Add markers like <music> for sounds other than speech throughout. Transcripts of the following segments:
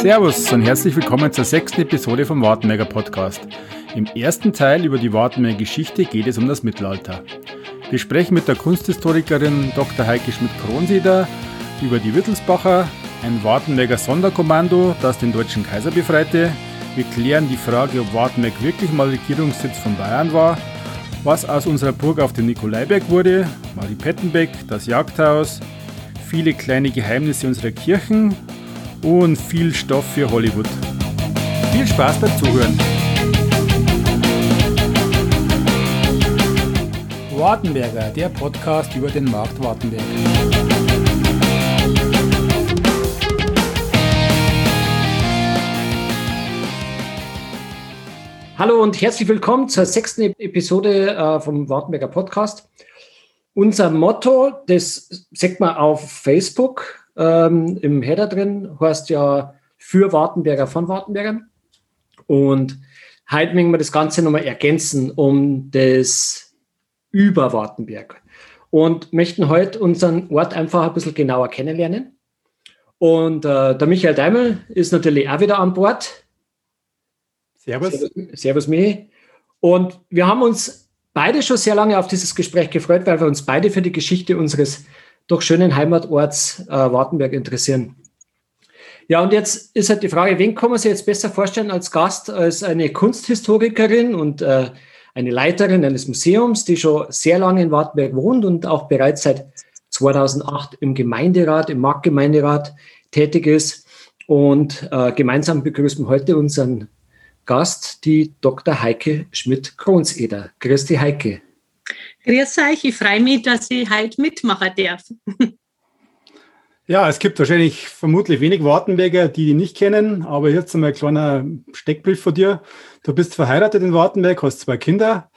Servus und herzlich willkommen zur sechsten Episode vom Wartenberger Podcast. Im ersten Teil über die Wartenberger Geschichte geht es um das Mittelalter. Wir sprechen mit der Kunsthistorikerin Dr. Heike Schmidt-Kronsieder über die Wittelsbacher, ein Wartenberger Sonderkommando, das den deutschen Kaiser befreite. Wir klären die Frage, ob Wartenberg wirklich mal Regierungssitz von Bayern war, was aus unserer Burg auf dem Nikolaiberg wurde, Marie Pettenbeck, das Jagdhaus, viele kleine Geheimnisse unserer Kirchen und viel Stoff für Hollywood. Viel Spaß beim Zuhören! Wartenberger, der Podcast über den Markt Wartenberg. Hallo und herzlich willkommen zur sechsten Episode äh, vom Wartenberger Podcast. Unser Motto, das sagt man auf Facebook, ähm, im Header drin, heißt ja für Wartenberger von Wartenbergern. Und heute möchten wir das Ganze nochmal ergänzen um das über Wartenberg und möchten heute unseren Ort einfach ein bisschen genauer kennenlernen. Und äh, der Michael Daimel ist natürlich auch wieder an Bord. Servus. Servus, Servus Michi. Und wir haben uns beide schon sehr lange auf dieses Gespräch gefreut, weil wir uns beide für die Geschichte unseres doch schönen Heimatorts äh, Wartenberg interessieren. Ja, und jetzt ist halt die Frage, wen kann man sich jetzt besser vorstellen als Gast, als eine Kunsthistorikerin und äh, eine Leiterin eines Museums, die schon sehr lange in Wartenberg wohnt und auch bereits seit 2008 im Gemeinderat, im Marktgemeinderat tätig ist. Und äh, gemeinsam begrüßen wir heute unseren Gast, die Dr. Heike Schmidt-Kronseder. Grüß dich, Heike. Grüß euch, ich freue mich, dass ich heute mitmachen darf. <laughs> Ja, es gibt wahrscheinlich vermutlich wenig Wartenberger, die die nicht kennen, aber jetzt einmal ein kleiner Steckbrief von dir. Du bist verheiratet in Wartenberg, hast zwei Kinder,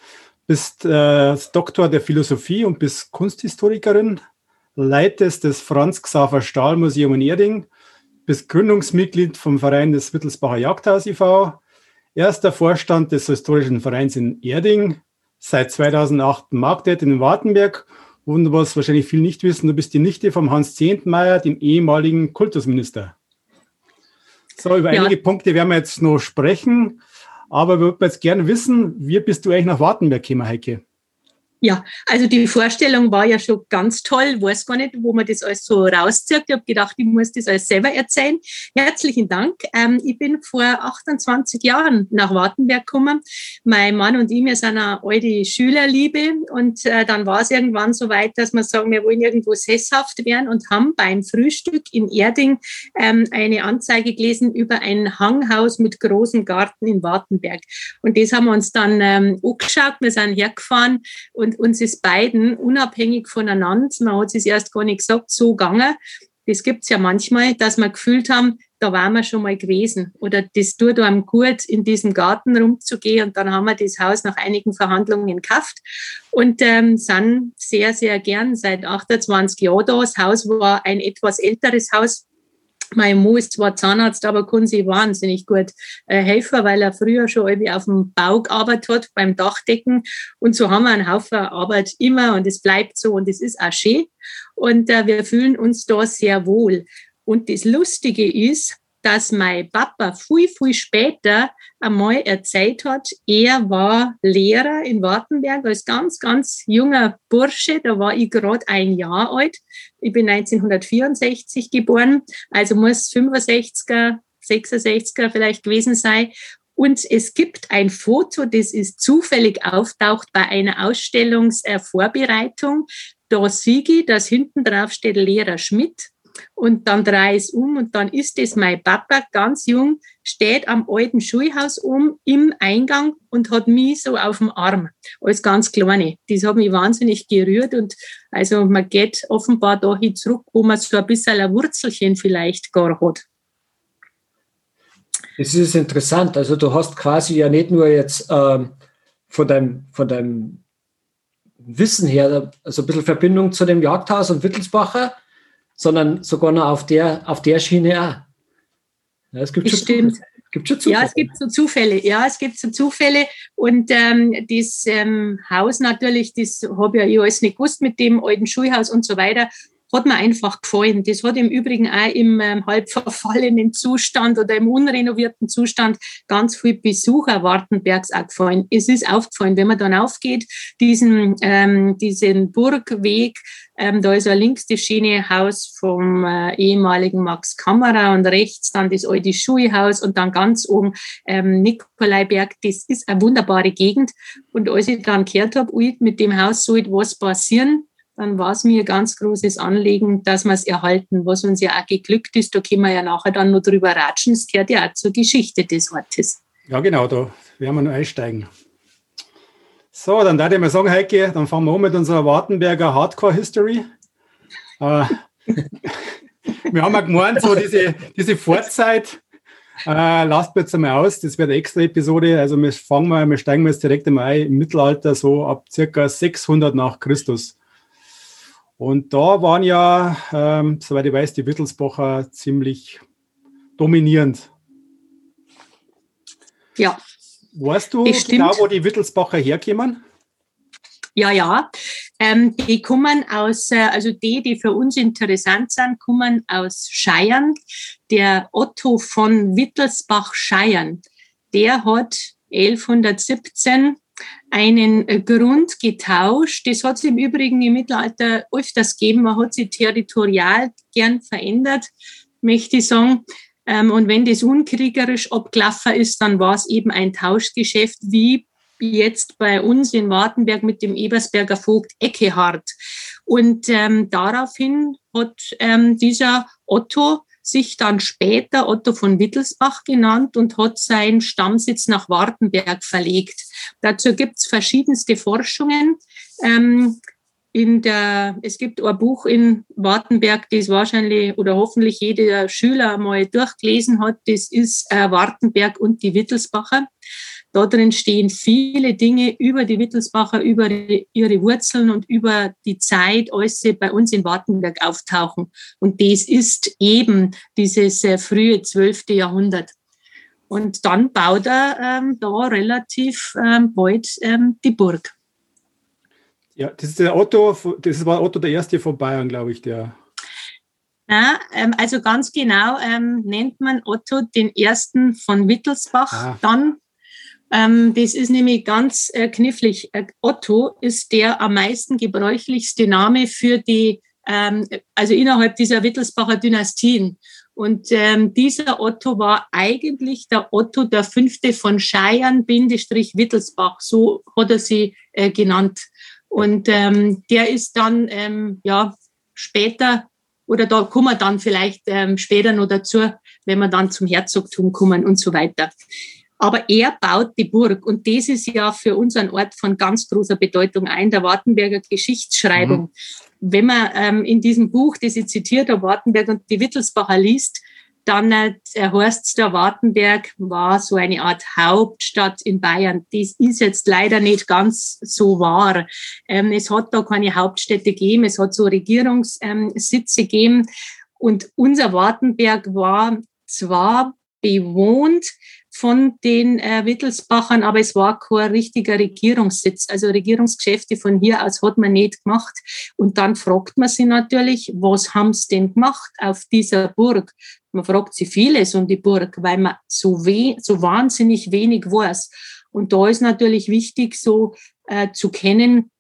bist äh, Doktor der Philosophie und bist Kunsthistorikerin, leitest das Franz Xaver Stahl Museum in Erding, bist Gründungsmitglied vom Verein des Wittelsbacher Jagdhaus e.V., erster Vorstand des Historischen Vereins in Erding, seit 2008 Marktätin in Wartenberg und was wahrscheinlich viel nicht wissen, du bist die Nichte von Hans Zehntmeier, dem ehemaligen Kultusminister. So, über ja. einige Punkte werden wir jetzt noch sprechen, aber wir würden jetzt gerne wissen, wie bist du eigentlich nach Wartenberg gekommen, Heike? Ja, also die Vorstellung war ja schon ganz toll, weiß gar nicht, wo man das alles so rauszieht. Ich habe gedacht, ich muss das alles selber erzählen. Herzlichen Dank. Ähm, ich bin vor 28 Jahren nach Wartenberg gekommen. Mein Mann und ich, wir sind eine alte Schülerliebe und äh, dann war es irgendwann so weit, dass wir sagen, wir wollen irgendwo sesshaft werden und haben beim Frühstück in Erding ähm, eine Anzeige gelesen über ein Hanghaus mit großem Garten in Wartenberg. Und das haben wir uns dann ähm, angeschaut. Wir sind hergefahren und und uns ist beiden unabhängig voneinander, man hat es erst gar nicht gesagt, so gegangen. Das gibt es ja manchmal, dass wir gefühlt haben, da waren wir schon mal gewesen oder das tut einem gut, in diesem Garten rumzugehen und dann haben wir das Haus nach einigen Verhandlungen gekauft und ähm, sind sehr, sehr gern seit 28 Jahren da. Das Haus war ein etwas älteres Haus, mein Mo ist zwar Zahnarzt, aber kann sich wahnsinnig gut äh, helfen, weil er früher schon irgendwie auf dem Bau gearbeitet hat, beim Dachdecken. Und so haben wir einen Haufen Arbeit immer und es bleibt so und es ist auch schön. Und äh, wir fühlen uns da sehr wohl. Und das Lustige ist, dass mein Papa viel, viel später einmal erzählt hat, er war Lehrer in Wartenberg als ganz, ganz junger Bursche. Da war ich gerade ein Jahr alt. Ich bin 1964 geboren, also muss 65er, 66er vielleicht gewesen sein. Und es gibt ein Foto, das ist zufällig auftaucht bei einer Ausstellungsvorbereitung. Da sehe ich, dass hinten drauf steht Lehrer Schmidt und dann drehe ich es um und dann ist es mein Papa, ganz jung, steht am alten Schulhaus um im Eingang und hat mich so auf dem Arm als ganz Kleine. Das hat mich wahnsinnig gerührt und also man geht offenbar dahin zurück, wo man so ein bisschen ein Wurzelchen vielleicht gar hat. Es ist interessant. Also du hast quasi ja nicht nur jetzt ähm, von, deinem, von deinem Wissen her, also ein bisschen Verbindung zu dem Jagdhaus und Wittelsbacher, sondern sogar noch auf der, auf der Schiene auch. Ja, es gibt, schon Stimmt. gibt schon Zufälle. Ja, es gibt so Zufälle. Ja, es gibt so Zufälle. Und ähm, das ähm, Haus natürlich, das habe ja ich alles nicht gewusst mit dem alten Schulhaus und so weiter. Hat mir einfach gefallen. Das hat im Übrigen auch im ähm, halb verfallenen Zustand oder im unrenovierten Zustand ganz viel Besucher Wartenbergs auch gefallen. Es ist aufgefallen, wenn man dann aufgeht, diesen, ähm, diesen Burgweg, ähm, da ist ja links das schöne Haus vom äh, ehemaligen Max Kammerer und rechts dann das alte Schulhaus und dann ganz oben ähm, Nikolaiberg. Das ist eine wunderbare Gegend. Und als ich dann gehört habe, mit dem Haus soll was passieren, dann war es mir ein ganz großes Anliegen, dass wir es erhalten, was uns ja auch geglückt ist. Da können wir ja nachher dann noch drüber ratschen. Es gehört ja auch zur Geschichte des Ortes. Ja, genau, da werden wir noch einsteigen. So, dann darf ich mal sagen, Heike, dann fangen wir an mit unserer Wartenberger Hardcore History. Äh, <laughs> wir haben ja gemeint, so diese, diese Vorzeit, äh, lasst mir jetzt einmal aus, das wird eine extra Episode. Also wir fangen mal, wir steigen jetzt direkt im Mai im Mittelalter so ab circa 600 nach Christus. Und da waren ja, ähm, soweit ich weiß, die Wittelsbacher ziemlich dominierend. Ja. Weißt du genau, wo die Wittelsbacher herkommen? Ja, ja. Ähm, die kommen aus, äh, also die, die für uns interessant sind, kommen aus Scheiern. Der Otto von Wittelsbach-Scheiern, der hat 1117 einen äh, Grund getauscht. Das hat es im Übrigen im Mittelalter öfters gegeben. Man hat sich territorial gern verändert, möchte ich sagen. Ähm, und wenn das unkriegerisch abgelaufen ist, dann war es eben ein Tauschgeschäft, wie jetzt bei uns in Wartenberg mit dem Ebersberger Vogt Eckehard. Und ähm, daraufhin hat ähm, dieser Otto sich dann später Otto von Wittelsbach genannt und hat seinen Stammsitz nach Wartenberg verlegt. Dazu gibt es verschiedenste Forschungen. Ähm, in der, es gibt ein Buch in Wartenberg, das wahrscheinlich oder hoffentlich jeder Schüler mal durchgelesen hat. Das ist äh, Wartenberg und die Wittelsbacher. Da drin stehen viele Dinge über die Wittelsbacher, über ihre Wurzeln und über die Zeit, als sie bei uns in Wartenberg auftauchen. Und das ist eben dieses äh, frühe 12. Jahrhundert. Und dann baut er ähm, da relativ ähm, bald ähm, die Burg. Ja, das ist der Otto, das war Otto der Erste von Bayern, glaube ich, der. Ja, ähm, also ganz genau ähm, nennt man Otto den Ersten von Wittelsbach. Ah. Dann ähm, das ist nämlich ganz äh, knifflig. Äh, Otto ist der am meisten gebräuchlichste Name für die, ähm, also innerhalb dieser Wittelsbacher Dynastien. Und ähm, dieser Otto war eigentlich der Otto der Fünfte von Scheiern-Wittelsbach. So hat er sie äh, genannt. Und ähm, der ist dann ähm, ja später oder da kommen wir dann vielleicht ähm, später noch dazu, wenn wir dann zum Herzogtum kommen und so weiter. Aber er baut die Burg und das ist ja für unseren Ort von ganz großer Bedeutung ein, der Wartenberger Geschichtsschreibung. Mhm. Wenn man ähm, in diesem Buch, das ich zitiert habe, Wartenberg und die Wittelsbacher liest, dann äh, heißt der Wartenberg war so eine Art Hauptstadt in Bayern. Das ist jetzt leider nicht ganz so wahr. Ähm, es hat da keine Hauptstädte gegeben, es hat so Regierungssitze ähm, gegeben. Und unser Wartenberg war zwar bewohnt, von den äh, Wittelsbachern, aber es war kein richtiger Regierungssitz. Also Regierungsgeschäfte von hier aus hat man nicht gemacht. Und dann fragt man sich natürlich, was haben sie denn gemacht auf dieser Burg? Man fragt sich vieles um die Burg, weil man so, weh, so wahnsinnig wenig weiß. Und da ist natürlich wichtig, so äh, zu kennen,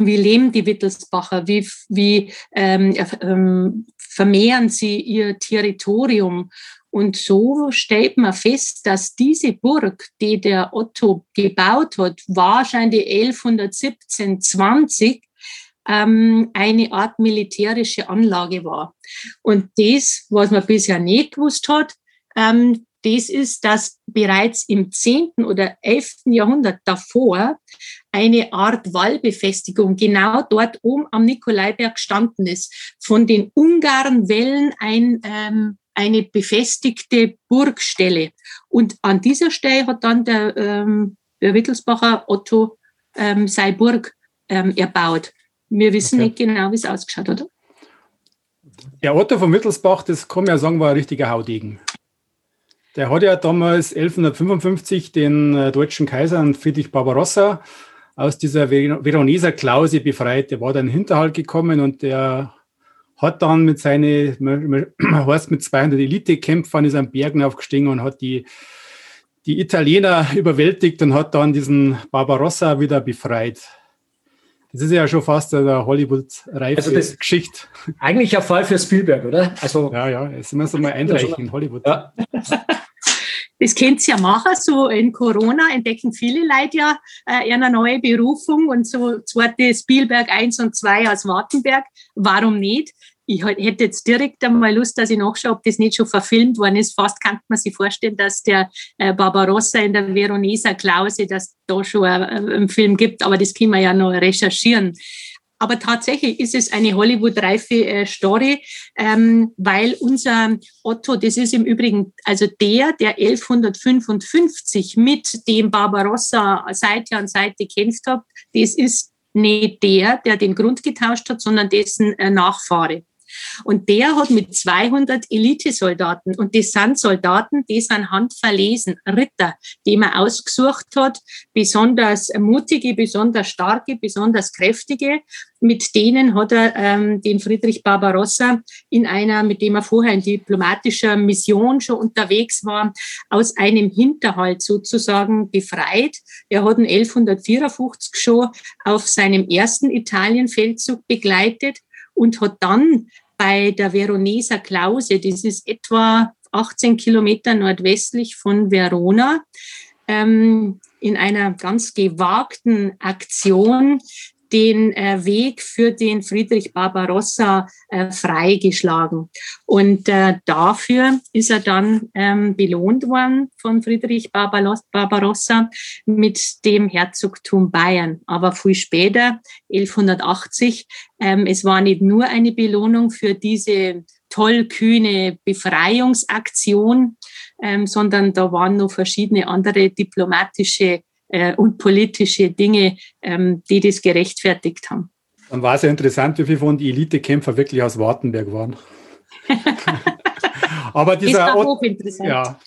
wie leben die Wittelsbacher, wie, wie ähm, ähm, vermehren sie ihr Territorium und so stellt man fest, dass diese Burg, die der Otto gebaut hat, wahrscheinlich 1117, 20, ähm, eine Art militärische Anlage war. Und das, was man bisher nicht gewusst hat, ähm, das ist, dass bereits im 10. oder 11. Jahrhundert davor eine Art Wallbefestigung genau dort oben am Nikolaiberg gestanden ist. Von den Ungarnwellen ein ähm, eine befestigte Burgstelle. Und an dieser Stelle hat dann der, ähm, der Wittelsbacher Otto ähm, seine Burg ähm, erbaut. Wir wissen okay. nicht genau, wie es ausgeschaut hat. Der Otto von Wittelsbach, das kann man ja sagen, war ein richtiger Haudegen. Der hat ja damals 1155 den äh, deutschen Kaiser Friedrich Barbarossa aus dieser Veroneser Klause befreit. Der war dann in Hinterhalt gekommen und der hat dann mit seinen, man <clears throat> heißt mit 200 Elite-Kämpfern ist am Bergen aufgestiegen und hat die, die Italiener überwältigt und hat dann diesen Barbarossa wieder befreit. Das ist ja schon fast eine Hollywood-reife also Geschichte. Eigentlich ein Fall für Spielberg, oder? Also, ja, ja, es ist immer so mal eindeutig in Hollywood. Ja. <laughs> Das könnt ihr ja machen, so in Corona entdecken viele Leute ja äh, eine neue Berufung und so zweite Spielberg 1 und 2 aus Wartenberg. Warum nicht? Ich hätte jetzt direkt einmal Lust, dass ich nachschaue, ob das nicht schon verfilmt worden ist. Fast kann man sich vorstellen, dass der äh, Barbarossa in der Veroneser Klause, dass da schon einen Film gibt, aber das können wir ja noch recherchieren. Aber tatsächlich ist es eine Hollywood-reife äh, Story, ähm, weil unser Otto, das ist im Übrigen also der, der 1155 mit dem Barbarossa Seite an Seite kämpft hat, das ist nicht der, der den Grund getauscht hat, sondern dessen äh, Nachfahre. Und der hat mit 200 Elitesoldaten, und das sind Soldaten, die sind handverlesen, Ritter, die man ausgesucht hat, besonders mutige, besonders starke, besonders kräftige. Mit denen hat er ähm, den Friedrich Barbarossa in einer, mit dem er vorher in diplomatischer Mission schon unterwegs war, aus einem Hinterhalt sozusagen befreit. Er hat ihn 1154 schon auf seinem ersten Italienfeldzug begleitet und hat dann bei der Veroneser Klause, das ist etwa 18 Kilometer nordwestlich von Verona, ähm, in einer ganz gewagten Aktion den äh, Weg für den Friedrich Barbarossa äh, freigeschlagen. Und äh, dafür ist er dann ähm, belohnt worden von Friedrich Barbarossa mit dem Herzogtum Bayern. Aber viel später, 1180, ähm, es war nicht nur eine Belohnung für diese tollkühne Befreiungsaktion, ähm, sondern da waren noch verschiedene andere diplomatische äh, und politische Dinge, ähm, die das gerechtfertigt haben. Dann war es ja interessant, wie viele von den Elitekämpfer wirklich aus Wartenberg waren. <laughs> aber dieser, Otto, ja,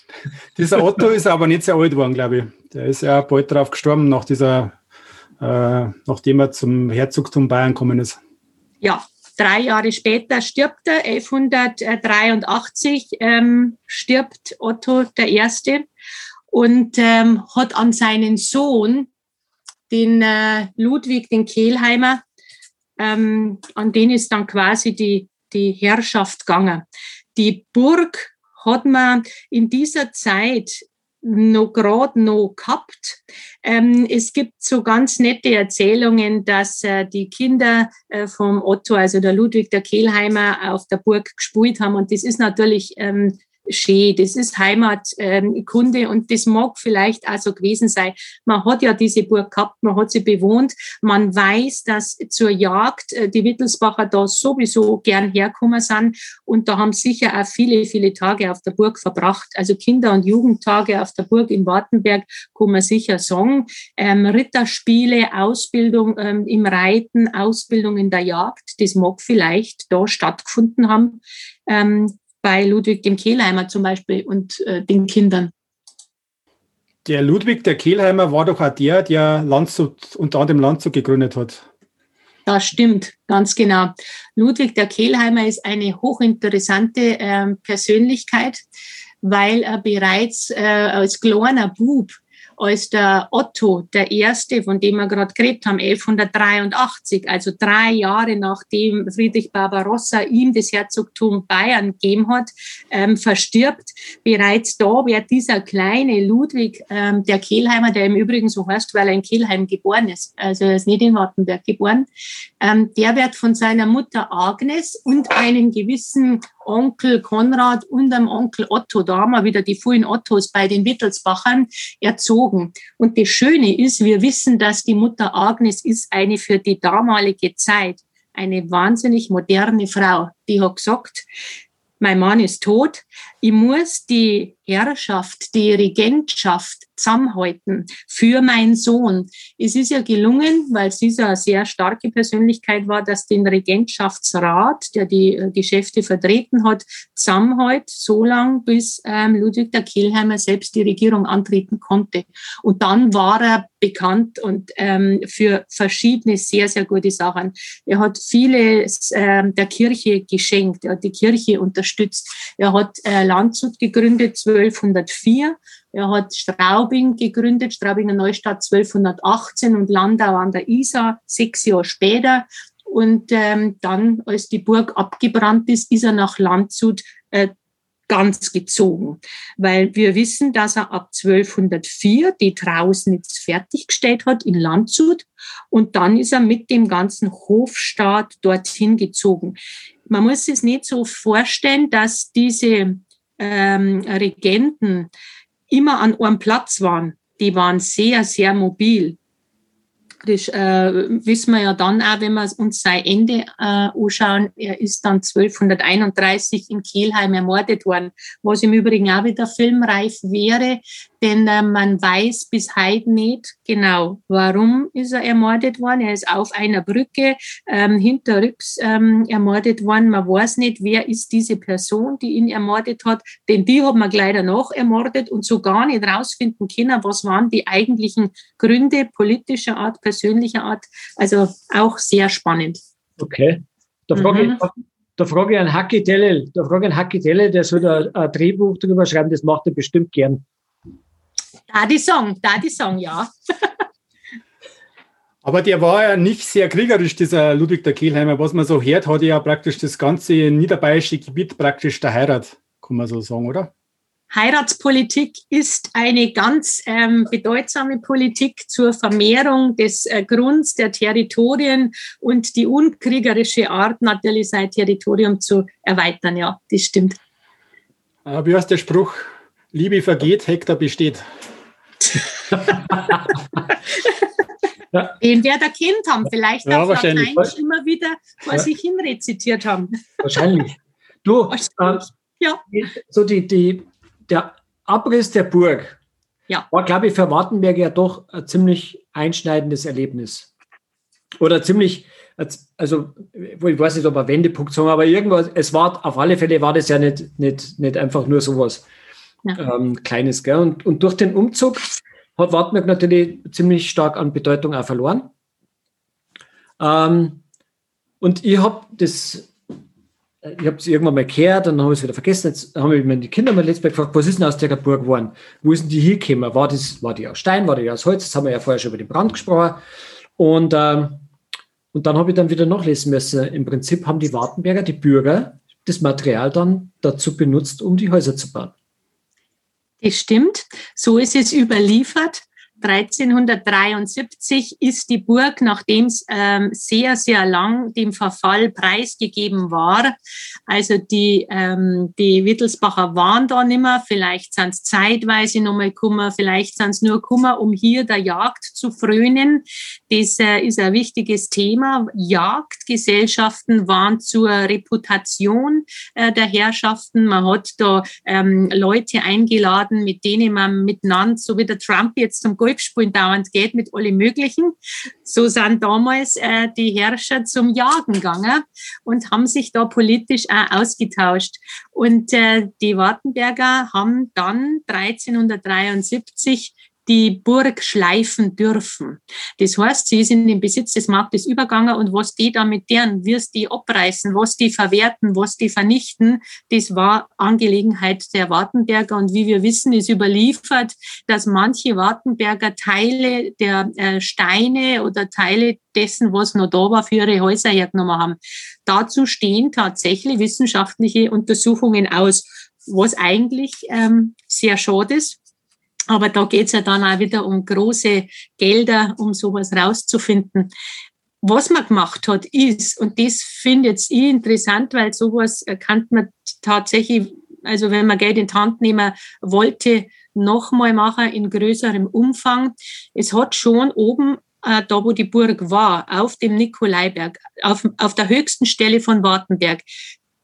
dieser Otto ist aber nicht sehr alt geworden, glaube ich. Der ist ja bald darauf gestorben, nach dieser, äh, nachdem er zum Herzogtum Bayern gekommen ist. Ja, drei Jahre später stirbt er, 1183 ähm, stirbt Otto der Erste und ähm, hat an seinen Sohn, den äh, Ludwig, den Kehlheimer, ähm, an den ist dann quasi die, die Herrschaft gegangen. Die Burg hat man in dieser Zeit noch gerade noch gehabt. Ähm, es gibt so ganz nette Erzählungen, dass äh, die Kinder äh, vom Otto, also der Ludwig der Kehlheimer, auf der Burg gespielt haben. Und das ist natürlich ähm, schön, das ist Heimatkunde ähm, und das mag vielleicht auch so gewesen sein. Man hat ja diese Burg gehabt, man hat sie bewohnt, man weiß, dass zur Jagd äh, die Wittelsbacher da sowieso gern herkommen sind und da haben sicher auch viele, viele Tage auf der Burg verbracht. Also Kinder- und Jugendtage auf der Burg in Wartenberg kann man sicher sagen. Ähm, Ritterspiele, Ausbildung ähm, im Reiten, Ausbildung in der Jagd, das mag vielleicht da stattgefunden haben. Ähm, bei Ludwig dem Kehlheimer zum Beispiel und äh, den Kindern. Der Ludwig der Kehlheimer war doch auch der, der Landshut, unter anderem Landshut gegründet hat. Das stimmt, ganz genau. Ludwig der Kehlheimer ist eine hochinteressante äh, Persönlichkeit, weil er bereits äh, als kleiner Bub als der Otto, der Erste, von dem wir gerade geredet haben, 1183, also drei Jahre nachdem Friedrich Barbarossa ihm das Herzogtum Bayern gegeben hat, ähm, verstirbt. Bereits da wird dieser kleine Ludwig, ähm, der Kehlheimer, der im Übrigen so heißt, weil er in Kehlheim geboren ist, also er ist nicht in Wartenberg geboren, ähm, der wird von seiner Mutter Agnes und einem gewissen Onkel Konrad und dem Onkel Otto, da haben wir wieder die vielen Ottos bei den Wittelsbachern, erzogen. Und das Schöne ist, wir wissen, dass die Mutter Agnes ist eine für die damalige Zeit eine wahnsinnig moderne Frau. Die hat gesagt, mein Mann ist tot, ich muss die Herrschaft, die Regentschaft zusammenhalten für meinen Sohn. Es ist ja gelungen, weil so eine sehr starke Persönlichkeit war, dass den Regentschaftsrat, der die äh, Geschäfte vertreten hat, zusammenhält, so lange, bis ähm, Ludwig der Kehlheimer selbst die Regierung antreten konnte. Und dann war er bekannt und ähm, für verschiedene sehr, sehr gute Sachen. Er hat vieles ähm, der Kirche geschenkt, er hat die Kirche unterstützt. Er hat äh, Landshut gegründet 1204 er hat Straubing gegründet, Straubinger Neustadt 1218 und Landau an der Isar sechs Jahre später. Und ähm, dann, als die Burg abgebrannt ist, ist er nach Landshut äh, ganz gezogen, weil wir wissen, dass er ab 1204 die Trausnitz fertiggestellt hat in Landshut und dann ist er mit dem ganzen Hofstaat dorthin gezogen. Man muss es nicht so vorstellen, dass diese ähm, Regenten immer an einem Platz waren. Die waren sehr, sehr mobil. Das äh, wissen wir ja dann auch, wenn wir uns sein Ende äh, anschauen. Er ist dann 1231 in Kelheim ermordet worden, was im Übrigen auch wieder filmreif wäre, denn äh, man weiß bis heute nicht genau, warum ist er ermordet worden. Er ist auf einer Brücke ähm, hinterrücks ähm, ermordet worden. Man weiß nicht, wer ist diese Person, die ihn ermordet hat, denn die hat man leider noch ermordet und so gar nicht rausfinden können, was waren die eigentlichen Gründe politischer Art, persönlicher Art. Also auch sehr spannend. Okay. Da frage, mhm. ich, da frage ich einen Hacki Telle, da frage ich einen Hacki der soll da ein Drehbuch drüber schreiben, das macht er bestimmt gern. Da die Song, da die Song, ja. <laughs> Aber der war ja nicht sehr kriegerisch, dieser Ludwig der Kehlheimer. Was man so hört, hat er ja praktisch das ganze niederbayerische Gebiet praktisch der Heirat, kann man so sagen, oder? Heiratspolitik ist eine ganz ähm, bedeutsame Politik zur Vermehrung des äh, Grunds der Territorien und die unkriegerische Art, natürlich sein Territorium zu erweitern. Ja, das stimmt. Äh, wie heißt der Spruch? Liebe vergeht, Hektar besteht. <laughs> Den wir da kennt haben, vielleicht ja, auf Latein immer wieder vor ja. sich hin rezitiert haben. Wahrscheinlich. Du, äh, ja. so die, die, der Abriss der Burg ja. war, glaube ich, für Wartenberg ja doch ein ziemlich einschneidendes Erlebnis. Oder ziemlich, also ich weiß nicht, ob er Wendepunkt sagen, aber irgendwas, es war, auf alle Fälle war das ja nicht, nicht, nicht einfach nur sowas ja. ähm, Kleines. Gell? Und, und durch den Umzug hat Wartberg natürlich ziemlich stark an Bedeutung auch verloren. Ähm, und ich habe das, ich habe es irgendwann mal gehört und dann habe ich es wieder vergessen. Jetzt haben mich die Kinder mal letztes Mal gefragt, was ist denn aus der Burg geworden? Wo ist denn die hingekommen? War, das, war die aus Stein, war die aus Holz? Das haben wir ja vorher schon über den Brand gesprochen. Und, ähm, und dann habe ich dann wieder nachlesen müssen. Im Prinzip haben die Wartenberger, die Bürger, das Material dann dazu benutzt, um die Häuser zu bauen. Das stimmt. So ist es überliefert. 1373 ist die Burg, nachdem es ähm, sehr, sehr lang dem Verfall preisgegeben war. Also die, ähm, die Wittelsbacher waren da nimmer, vielleicht sind es zeitweise nochmal Kummer, vielleicht sind es nur Kummer, um hier der Jagd zu frönen. Das äh, ist ein wichtiges Thema. Jagdgesellschaften waren zur Reputation äh, der Herrschaften. Man hat da ähm, Leute eingeladen, mit denen man miteinander, so wie der Trump jetzt zum Golfspielen dauernd geht mit alle möglichen. So sind damals äh, die Herrscher zum Jagen gegangen und haben sich da politisch auch ausgetauscht. Und die Wartenberger haben dann 1373 die Burg schleifen dürfen. Das heißt, sie sind im Besitz des Marktes übergangen und was die da mit deren, wirst die abreißen, was die verwerten, was die vernichten, das war Angelegenheit der Wartenberger. Und wie wir wissen, ist überliefert, dass manche Wartenberger Teile der äh, Steine oder Teile dessen, was noch da war, für ihre Häuser hergenommen haben. Dazu stehen tatsächlich wissenschaftliche Untersuchungen aus, was eigentlich ähm, sehr schade ist, aber da geht's ja dann auch wieder um große Gelder, um sowas rauszufinden. Was man gemacht hat, ist, und das finde jetzt ich interessant, weil sowas kann man tatsächlich, also wenn man Geld in die Hand nehmen wollte, nochmal machen in größerem Umfang. Es hat schon oben äh, da wo die Burg war, auf dem Nikolaiberg, auf, auf der höchsten Stelle von Wartenberg,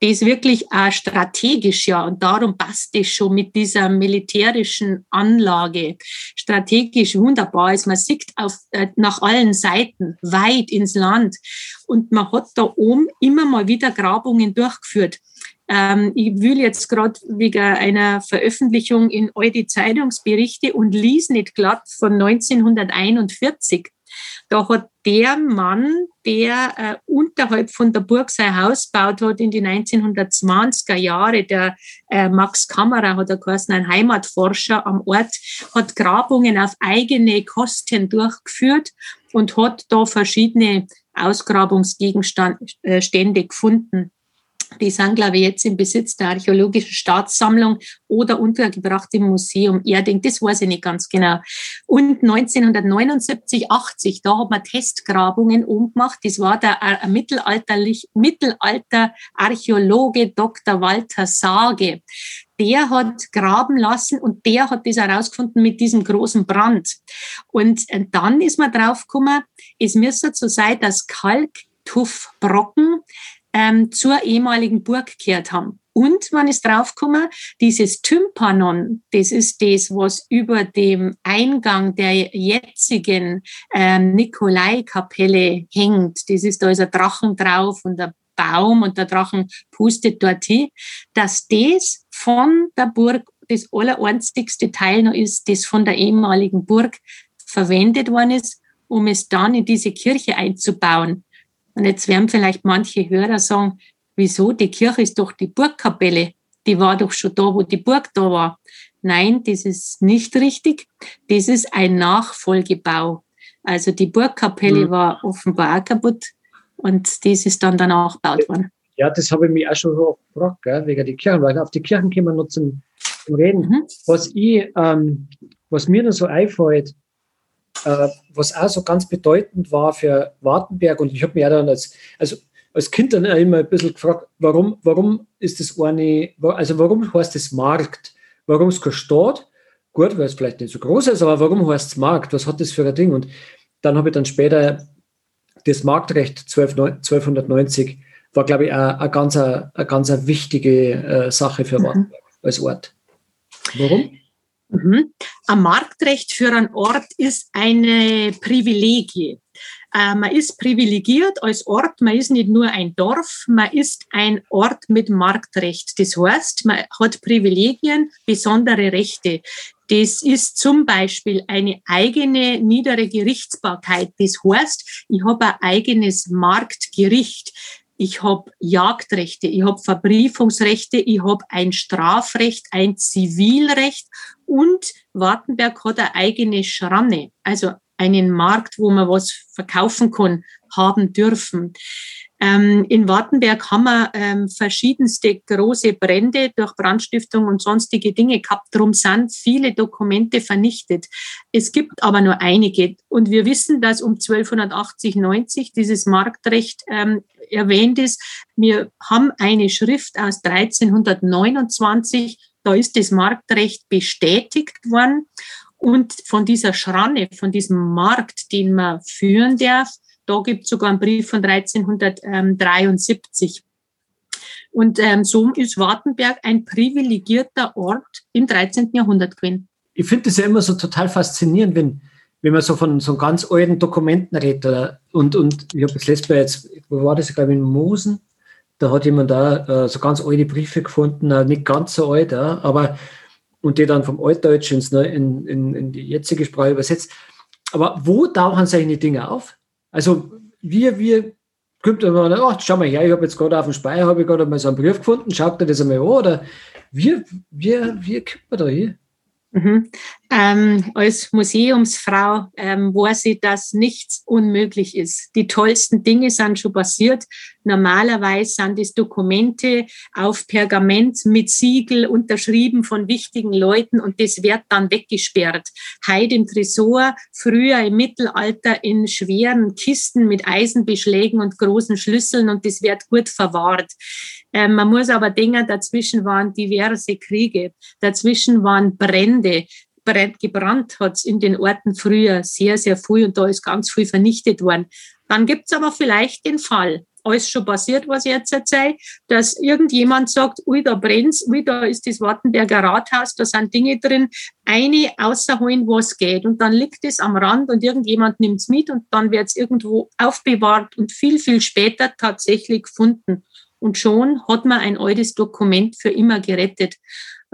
das wirklich auch strategisch ja und darum passt es schon mit dieser militärischen Anlage strategisch wunderbar ist. Man sieht auf, äh, nach allen Seiten weit ins Land und man hat da oben immer mal wieder Grabungen durchgeführt. Ähm, ich will jetzt gerade wegen einer Veröffentlichung in all die Zeitungsberichte und lies nicht glatt von 1941. Da hat der Mann, der äh, unterhalb von der Burg sein Haus gebaut hat in die 1920er Jahre, der äh, Max Kammerer hat er geheißen, ein Heimatforscher am Ort, hat Grabungen auf eigene Kosten durchgeführt und hat da verschiedene Ausgrabungsgegenstände äh, gefunden. Die sind, glaube ich, jetzt im Besitz der Archäologischen Staatssammlung oder untergebracht im Museum Erding. Das weiß ich nicht ganz genau. Und 1979, 80, da hat man Testgrabungen umgemacht. Das war der äh, mittelalterlich, Mittelalter-Archäologe Dr. Walter Sage. Der hat graben lassen und der hat das herausgefunden mit diesem großen Brand. Und äh, dann ist man draufgekommen, es müsste so sein, dass Kalktuffbrocken ähm, zur ehemaligen Burg gekehrt haben. Und man ist draufgekommen, dieses Tympanon, das ist das, was über dem Eingang der jetzigen ähm, Nikolai-Kapelle hängt. Das ist, da ist ein Drachen drauf und ein Baum und der Drachen pustet dort hin, dass das von der Burg das allereinzigste Teil noch ist, das von der ehemaligen Burg verwendet worden ist, um es dann in diese Kirche einzubauen. Und jetzt werden vielleicht manche Hörer sagen, wieso? Die Kirche ist doch die Burgkapelle. Die war doch schon da, wo die Burg da war. Nein, das ist nicht richtig. Das ist ein Nachfolgebau. Also die Burgkapelle mhm. war offenbar auch kaputt und das ist dann danach gebaut worden. Ja, das habe ich mich auch schon gefragt, gell, wegen der Kirchen, weil auf die Kirchen können wir noch zum, zum Reden. Mhm. Was ich, ähm, was mir noch so einfällt, äh, was auch so ganz bedeutend war für Wartenberg. Und ich habe mich ja dann als, also als Kind dann immer ein bisschen gefragt, warum, warum ist das eine, also warum heißt das Markt? Warum ist kein Staat? Gut, weil es vielleicht nicht so groß ist, aber warum heißt es Markt? Was hat das für ein Ding? Und dann habe ich dann später das Marktrecht 12, 1290 war, glaube ich, eine, eine ganz, eine, ganz wichtige äh, Sache für mhm. Wartenberg als Ort. Warum? Mhm. Ein Marktrecht für einen Ort ist eine Privilegie. Äh, man ist privilegiert als Ort, man ist nicht nur ein Dorf, man ist ein Ort mit Marktrecht. Das heißt, man hat Privilegien, besondere Rechte. Das ist zum Beispiel eine eigene niedere Gerichtsbarkeit. Das heißt, ich habe ein eigenes Marktgericht ich habe Jagdrechte, ich habe Verbriefungsrechte, ich habe ein Strafrecht, ein Zivilrecht und Wartenberg hat eine eigene Schranne, also einen Markt, wo man was verkaufen kann, haben dürfen. Ähm, in Wartenberg haben wir ähm, verschiedenste große Brände durch Brandstiftung und sonstige Dinge gehabt. Darum sind viele Dokumente vernichtet. Es gibt aber nur einige. Und wir wissen, dass um 1280, 90 dieses Marktrecht ähm, erwähnt ist. Wir haben eine Schrift aus 1329, da ist das Marktrecht bestätigt worden. Und von dieser Schranne, von diesem Markt, den man führen darf, da gibt es sogar einen Brief von 1373. Und ähm, so ist Wartenberg ein privilegierter Ort im 13. Jahrhundert gewesen. Ich finde das ja immer so total faszinierend, wenn, wenn man so von so ganz alten Dokumenten redet. Und, und ich habe das letzte Mal jetzt, wo war das, ich glaube in Mosen, da hat jemand da äh, so ganz alte Briefe gefunden, äh, nicht ganz so alt, ja, aber und die dann vom Altdeutsch ins, ne, in, in, in die jetzige Sprache übersetzt. Aber wo tauchen solche Dinge auf? Also wir, wir kommt immer, ach, schau mal her, ich habe jetzt gerade auf dem Speicher, habe ich gerade mal so einen Brief gefunden, schaut dir das einmal an, oder wir, wir, wir kommt man da hier? Mhm. Ähm, als Museumsfrau ähm, weiß ich, dass nichts unmöglich ist. Die tollsten Dinge sind schon passiert. Normalerweise sind es Dokumente auf Pergament mit Siegel unterschrieben von wichtigen Leuten und das wird dann weggesperrt. Heute im Tresor, früher im Mittelalter in schweren Kisten mit Eisenbeschlägen und großen Schlüsseln und das wird gut verwahrt. Ähm, man muss aber denken, dazwischen waren diverse Kriege, dazwischen waren Brände, gebrannt hat es in den Orten früher sehr, sehr früh und da ist ganz viel vernichtet worden. Dann gibt es aber vielleicht den Fall, alles schon passiert, was ich jetzt erzähle, dass irgendjemand sagt, ui, da brennt's, ui, da ist das Wartenberger Rathaus, da sind Dinge drin, eine außerholen, was geht. Und dann liegt es am Rand und irgendjemand nimmt's mit und dann wird's irgendwo aufbewahrt und viel, viel später tatsächlich gefunden. Und schon hat man ein altes Dokument für immer gerettet.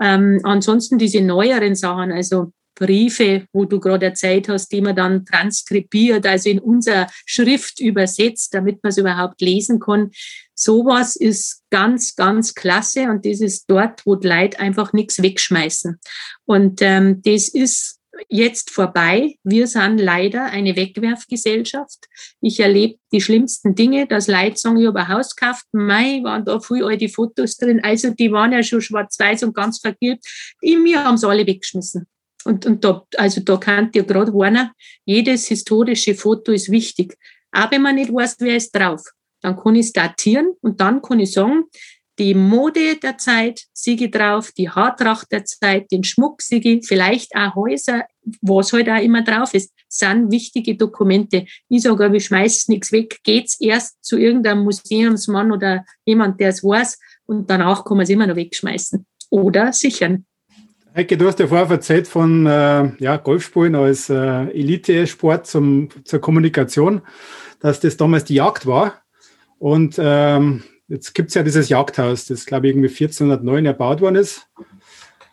Ähm, ansonsten diese neueren Sachen, also Briefe, wo du gerade erzählt hast, die man dann transkribiert, also in unser Schrift übersetzt, damit man es überhaupt lesen kann. Sowas ist ganz, ganz klasse und das ist dort, wo die Leute einfach nichts wegschmeißen. Und ähm, das ist jetzt vorbei. Wir sind leider eine Wegwerfgesellschaft. Ich erlebe die schlimmsten Dinge, dass Leute sagen, ich habe ein Haus gekauft, mei, waren da viel alte Fotos drin, also die waren ja schon schwarz-weiß und ganz vergilbt. In mir haben sie alle weggeschmissen. Und, und da, also da kann dir gerade warnen, jedes historische Foto ist wichtig. Auch wenn man nicht weiß, wer ist drauf. Dann kann ich es datieren und dann kann ich sagen, die Mode der Zeit siege drauf, die Haartracht der Zeit, den Schmuck siege, vielleicht auch Häuser, was halt auch immer drauf ist, sind wichtige Dokumente. Ich sage aber, ich schmeiß nichts weg, geht's erst zu irgendeinem Museumsmann oder jemand, der es weiß und danach kann man es immer noch wegschmeißen oder sichern. Heike, du hast ja vorher erzählt von äh, ja, Golfspielen als äh, Elite-Sport zur Kommunikation, dass das damals die Jagd war. Und ähm, jetzt gibt es ja dieses Jagdhaus, das glaube ich irgendwie 1409 erbaut worden ist.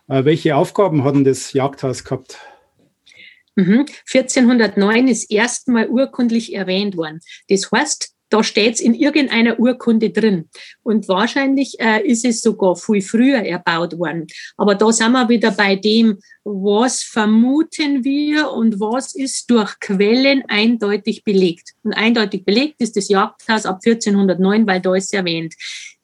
Äh, welche Aufgaben hat denn das Jagdhaus gehabt? 1409 mhm. ist erstmal urkundlich erwähnt worden. Das heißt, da steht's in irgendeiner Urkunde drin. Und wahrscheinlich äh, ist es sogar viel früher erbaut worden. Aber da sind wir wieder bei dem, was vermuten wir und was ist durch Quellen eindeutig belegt. Und eindeutig belegt ist das Jagdhaus ab 1409, weil da ist erwähnt.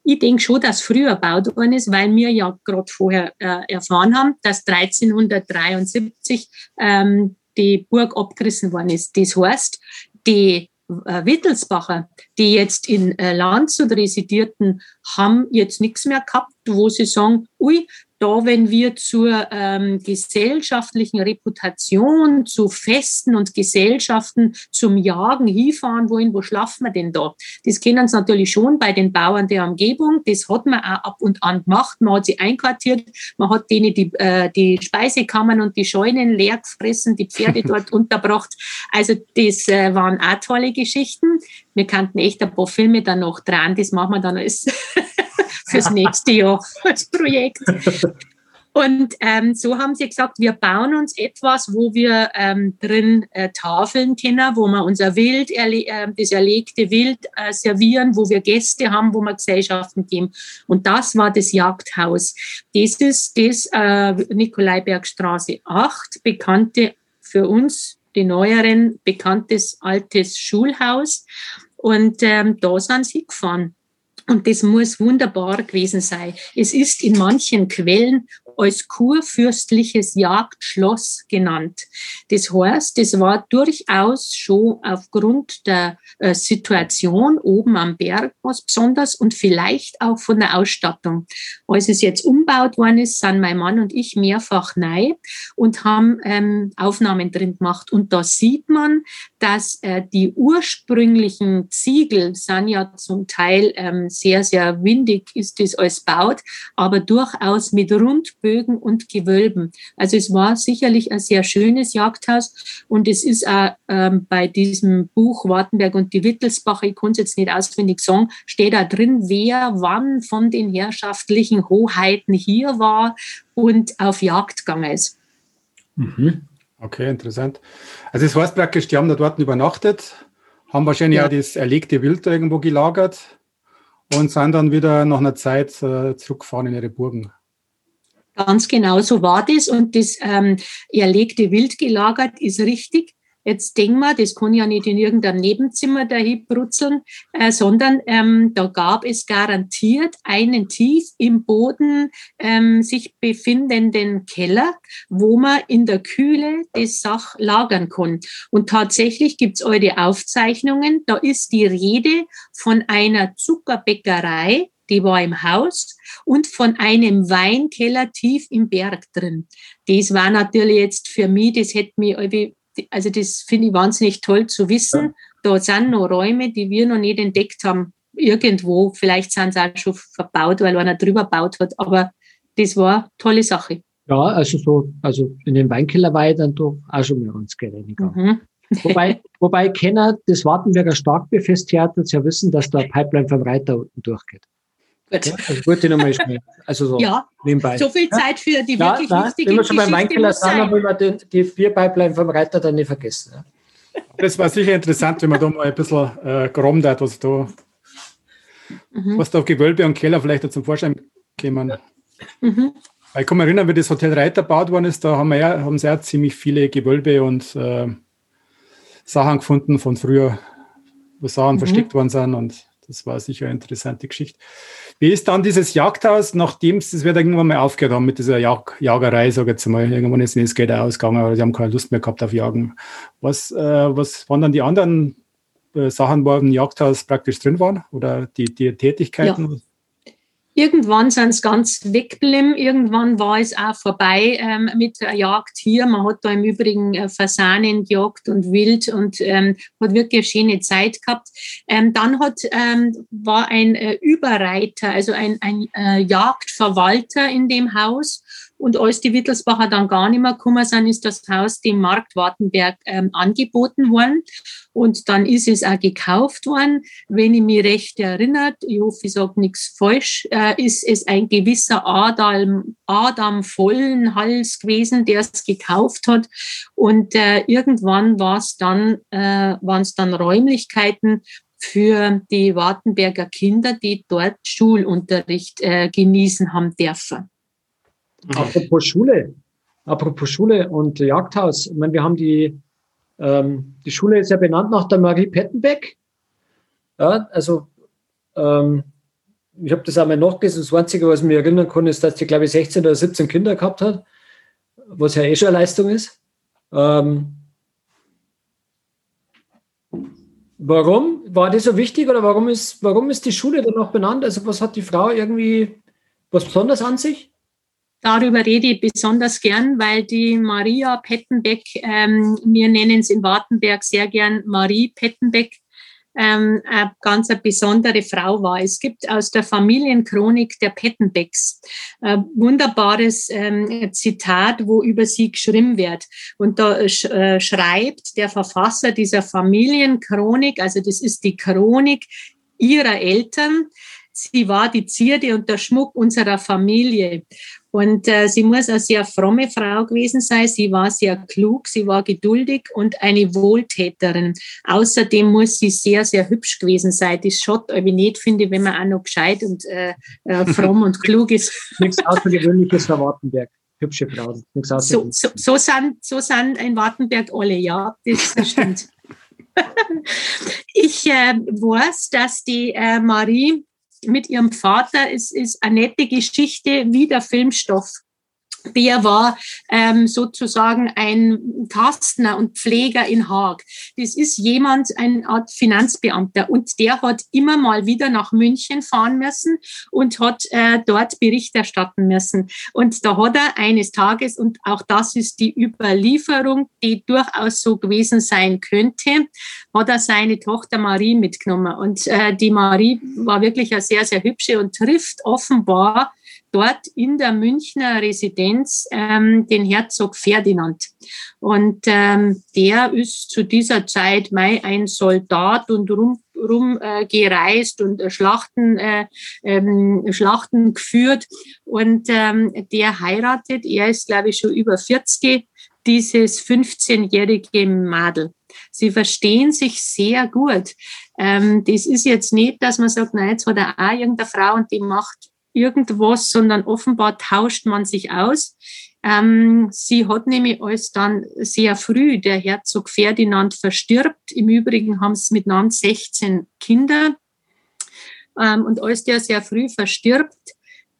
Ich denke schon, dass früher erbaut worden ist, weil wir ja gerade vorher äh, erfahren haben, dass 1373 ähm, die Burg abgerissen worden ist. Das heißt, die Wittelsbacher, die jetzt in äh, Landshut residierten, haben jetzt nichts mehr gehabt, wo sie sagen, ui, da, wenn wir zur ähm, gesellschaftlichen Reputation, zu Festen und Gesellschaften zum Jagen hinfahren wollen, wo schlafen wir denn da? Das kennen sie natürlich schon bei den Bauern der Umgebung. Das hat man auch ab und an gemacht. Man hat sie einquartiert, man hat denen die, äh, die Speisekammern und die Scheunen leer gefressen, die Pferde <laughs> dort unterbracht. Also das äh, waren auch tolle Geschichten. Wir kannten echt ein paar Filme dann noch dran, das machen wir dann als <laughs> fürs nächste Jahr <laughs> als Projekt. Und ähm, so haben sie gesagt, wir bauen uns etwas, wo wir ähm, drin äh, tafeln können, wo wir unser Wild, erle äh, das erlegte Wild äh, servieren, wo wir Gäste haben, wo wir Gesellschaften geben. Und das war das Jagdhaus. Das ist das äh, Nikolaibergstraße 8, bekannte für uns, die neueren, bekanntes altes Schulhaus. Und ähm, da sind sie gefahren. Und das muss wunderbar gewesen sein. Es ist in manchen Quellen als kurfürstliches Jagdschloss genannt. Das heißt, es war durchaus schon aufgrund der äh, Situation oben am Berg was Besonderes und vielleicht auch von der Ausstattung. Als es jetzt umbaut worden ist, sind mein Mann und ich mehrfach neu und haben ähm, Aufnahmen drin gemacht. Und da sieht man, dass äh, die ursprünglichen Ziegel sind ja zum Teil ähm, sehr, sehr windig ist es als baut, aber durchaus mit Rundbögen und Gewölben. Also es war sicherlich ein sehr schönes Jagdhaus und es ist auch ähm, bei diesem Buch Wartenberg und die Wittelsbacher, ich konnte es jetzt nicht auswendig sagen, steht da drin, wer wann von den herrschaftlichen Hoheiten hier war und auf Jagd gegangen ist. Mhm. Okay, interessant. Also es heißt praktisch, die haben da dort übernachtet, haben wahrscheinlich ja. auch das erlegte Wild irgendwo gelagert und sind dann wieder nach einer Zeit äh, zurückgefahren in ihre Burgen. Ganz genau so war das und das ähm, erlegte Wild gelagert ist richtig. Jetzt denken wir, das kann ja nicht in irgendeinem Nebenzimmer dahin brutzeln, äh, sondern ähm, da gab es garantiert einen tief im Boden ähm, sich befindenden Keller, wo man in der Kühle das Sach lagern kann. Und tatsächlich gibt's alte Aufzeichnungen, da ist die Rede von einer Zuckerbäckerei, die war im Haus und von einem Weinkeller tief im Berg drin. Das war natürlich jetzt für mich, das hätte mich also das finde ich wahnsinnig toll zu wissen. Da sind noch Räume, die wir noch nicht entdeckt haben. irgendwo, vielleicht sind sie auch schon verbaut, weil einer drüber gebaut hat, aber das war eine tolle Sache. Ja, also so, also in den Weinkeller war ich dann doch auch schon mal uns gereinigt. Mhm. wobei, wobei Kenner des Wartenberger Starkbefesttheaters ja wissen, dass da Pipeline vom Reiter unten durchgeht. Gut. Ja, also wollte ich nochmal schnell. Also so ja, nebenbei. So viel Zeit für die ja, wirklich na, wichtige Wenn wir schon beim Weinkeller sind, dann will man die, die Bierpipeline vom Reiter dann nicht vergessen. Ja. Das war sicher interessant, wenn man da mal ein bisschen äh, geräumt hat, was da, mhm. was da auf Gewölbe und Keller vielleicht zum Vorschein kämen. Mhm. Ich kann mich erinnern, wie das Hotel Reiter gebaut worden ist, da haben, wir ja, haben sie ja ziemlich viele Gewölbe und äh, Sachen gefunden von früher, wo Sachen mhm. versteckt worden sind und das war sicher eine interessante Geschichte. Wie ist dann dieses Jagdhaus, nachdem es, das wird irgendwann mal aufgehört haben mit dieser Jag Jagerei, sage ich jetzt mal, irgendwann ist das Geld ausgegangen, aber sie haben keine Lust mehr gehabt auf Jagen. Was, äh, was waren dann die anderen äh, Sachen, wo im Jagdhaus praktisch drin waren oder die, die Tätigkeiten? Ja. Irgendwann sind es ganz weggeblieben. Irgendwann war es auch vorbei ähm, mit der Jagd hier. Man hat da im Übrigen äh, Fasanen gejagt und Wild und ähm, hat wirklich eine schöne Zeit gehabt. Ähm, dann hat, ähm, war ein äh, Überreiter, also ein, ein äh, Jagdverwalter in dem Haus und als die Wittelsbacher dann gar nicht mehr gekommen sind, ist das Haus dem Markt Wartenberg ähm, angeboten worden. Und dann ist es auch gekauft worden. Wenn ich mich recht erinnert, ich hoffe, ich sage nichts falsch, äh, ist es ein gewisser Adam, Adam Vollenhals gewesen, der es gekauft hat. Und äh, irgendwann war es dann, äh, waren es dann Räumlichkeiten, für die Wartenberger Kinder, die dort Schulunterricht äh, genießen haben dürfen. Apropos Schule, apropos Schule und Jagdhaus. Ich meine, wir haben die, ähm, die Schule ist ja benannt nach der Marie Pettenbeck. Ja, also ähm, ich habe das einmal nachgelesen. Das Einzige, was ich mir erinnern kann, ist, dass die, glaube ich, 16 oder 17 Kinder gehabt hat, was ja eh schon eine Leistung ist. Ähm, warum war das so wichtig oder warum ist, warum ist die Schule dann noch benannt? Also was hat die Frau irgendwie was Besonderes an sich? Darüber rede ich besonders gern, weil die Maria Pettenbeck, ähm, wir nennen es in Wartenberg sehr gern Marie Pettenbeck, ähm, eine ganz eine besondere Frau war. Es gibt aus der Familienchronik der Pettenbecks ein wunderbares ähm, Zitat, wo über sie geschrieben wird. Und da äh, schreibt der Verfasser dieser Familienchronik, also das ist die Chronik ihrer Eltern, Sie war die Zierde und der Schmuck unserer Familie. Und äh, sie muss eine sehr fromme Frau gewesen sein. Sie war sehr klug, sie war geduldig und eine Wohltäterin. Außerdem muss sie sehr, sehr hübsch gewesen sein. Das schaut aber nicht, finde ich, wenn man auch noch gescheit und äh, äh, <laughs> fromm und klug ist. Nichts Außergewöhnliches für Wartenberg. Hübsche Frauen. So, so, so, sind, so sind in Wartenberg alle, ja, das, das stimmt. <laughs> ich äh, weiß, dass die äh, Marie mit ihrem Vater ist, ist eine nette Geschichte wie der Filmstoff. Der war ähm, sozusagen ein Kastner und Pfleger in Haag. Das ist jemand, eine Art Finanzbeamter und der hat immer mal wieder nach München fahren müssen und hat äh, dort Bericht erstatten müssen. Und da hat er eines Tages, und auch das ist die Überlieferung, die durchaus so gewesen sein könnte, hat er seine Tochter Marie mitgenommen. Und äh, die Marie war wirklich eine sehr, sehr hübsche und trifft offenbar dort in der Münchner Residenz ähm, den Herzog Ferdinand. Und ähm, der ist zu dieser Zeit Mai ein Soldat und rum rumgereist äh, und äh, Schlachten, äh, ähm, Schlachten geführt. Und ähm, der heiratet, er ist, glaube ich, schon über 40, dieses 15-jährige Madel. Sie verstehen sich sehr gut. Ähm, das ist jetzt nicht, dass man sagt, na, jetzt hat er auch irgendeine Frau und die macht irgendwas, sondern offenbar tauscht man sich aus. Ähm, sie hat nämlich als dann sehr früh der Herzog Ferdinand verstirbt. Im Übrigen haben sie miteinander 16 Kinder. Ähm, und als der sehr früh verstirbt,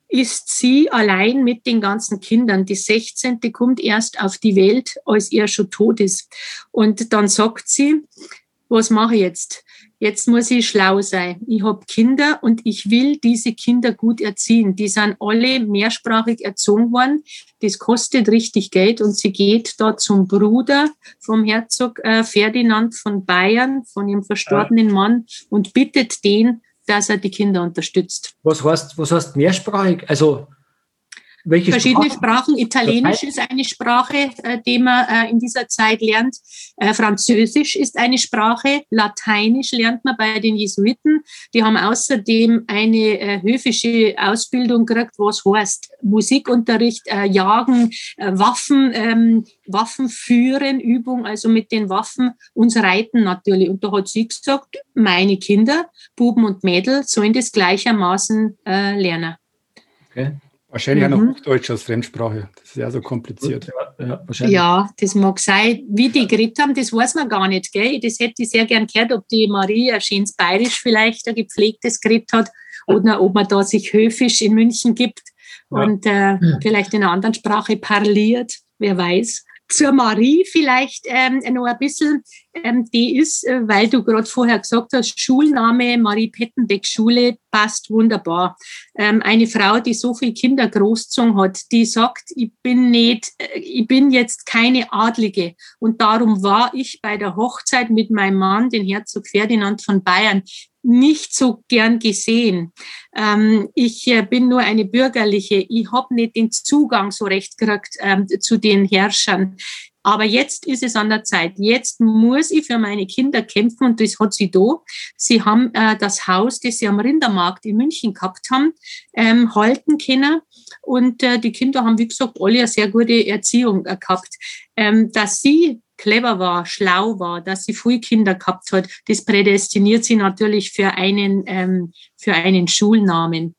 ist sie allein mit den ganzen Kindern. Die 16. kommt erst auf die Welt, als er schon tot ist. Und dann sagt sie, was mache ich jetzt? Jetzt muss ich schlau sein. Ich habe Kinder und ich will diese Kinder gut erziehen. Die sind alle mehrsprachig erzogen worden. Das kostet richtig Geld und sie geht da zum Bruder vom Herzog äh, Ferdinand von Bayern, von ihrem verstorbenen Mann und bittet den, dass er die Kinder unterstützt. Was heißt, was heißt mehrsprachig? Also welche Verschiedene Sprachen. Sprachen. Italienisch ist eine Sprache, äh, die man äh, in dieser Zeit lernt. Äh, Französisch ist eine Sprache. Lateinisch lernt man bei den Jesuiten. Die haben außerdem eine äh, höfische Ausbildung gekriegt, was heißt Musikunterricht, Jagen, Waffen, ähm, Waffen führen, Übung, also mit den Waffen und Reiten natürlich. Und da hat sie gesagt, meine Kinder, Buben und Mädel, sollen das gleichermaßen lernen. Okay. Wahrscheinlich mhm. auch noch Hochdeutsch als Fremdsprache. Das ist ja so kompliziert. Ja, ja, ja, das mag sein. Wie die geredet haben, das weiß man gar nicht. Gell? Das hätte ich sehr gern gehört, ob die Marie ein schönes Bayerisch vielleicht ein gepflegtes geredet hat oder ob man da sich höfisch in München gibt ja. und äh, vielleicht in einer anderen Sprache parliert. Wer weiß zur Marie vielleicht ähm, noch ein bisschen. Ähm, die ist, äh, weil du gerade vorher gesagt hast, Schulname Marie Pettenbeck Schule passt wunderbar. Ähm, eine Frau, die so viele Kinder großgezogen hat, die sagt, ich bin nicht, äh, ich bin jetzt keine Adlige. Und darum war ich bei der Hochzeit mit meinem Mann, den Herzog Ferdinand von Bayern, nicht so gern gesehen. Ähm, ich äh, bin nur eine bürgerliche. Ich habe nicht den Zugang so recht gekriegt ähm, zu den Herrschern. Aber jetzt ist es an der Zeit. Jetzt muss ich für meine Kinder kämpfen und das hat sie da. Sie haben äh, das Haus, das sie am Rindermarkt in München gehabt haben, ähm, halten können. Und äh, die Kinder haben, wie gesagt, alle eine sehr gute Erziehung äh, gehabt. Ähm, dass sie clever war, schlau war, dass sie früh Kinder gehabt hat, das prädestiniert sie natürlich für einen, ähm, für einen Schulnamen.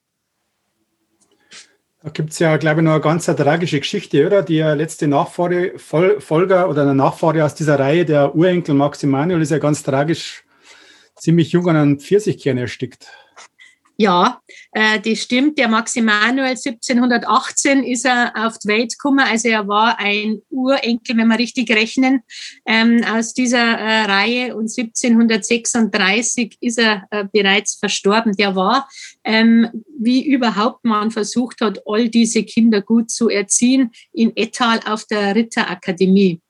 Da gibt es ja, glaube ich, noch eine ganz tragische Geschichte, oder? Die letzte Nachfolger Folger oder eine Nachfahre aus dieser Reihe, der Urenkel Max ist ja ganz tragisch ziemlich jung an einem Pfirsichkern erstickt. Ja, äh, das stimmt. Der Max Emanuel 1718 ist er auf die Welt gekommen. Also er war ein Urenkel, wenn wir richtig rechnen, ähm, aus dieser äh, Reihe. Und 1736 ist er äh, bereits verstorben. Der war, ähm, wie überhaupt man versucht hat, all diese Kinder gut zu erziehen, in Ettal auf der Ritterakademie.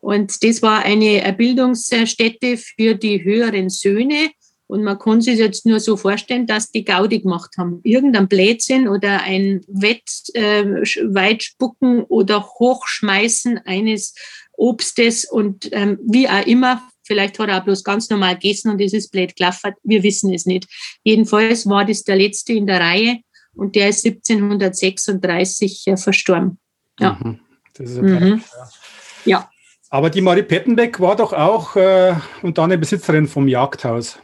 Und das war eine Bildungsstätte für die höheren Söhne. Und man kann sich jetzt nur so vorstellen, dass die Gaudi gemacht haben. Irgendein Blödsinn oder ein Wett, äh, Weitspucken oder Hochschmeißen eines Obstes und ähm, wie auch immer. Vielleicht hat er auch bloß ganz normal gegessen und es ist blöd gelaufen. Wir wissen es nicht. Jedenfalls war das der letzte in der Reihe und der ist 1736 äh, verstorben. Ja. Mhm. Das ist mhm. ja. Aber die Marie Pettenbeck war doch auch äh, und dann eine Besitzerin vom Jagdhaus.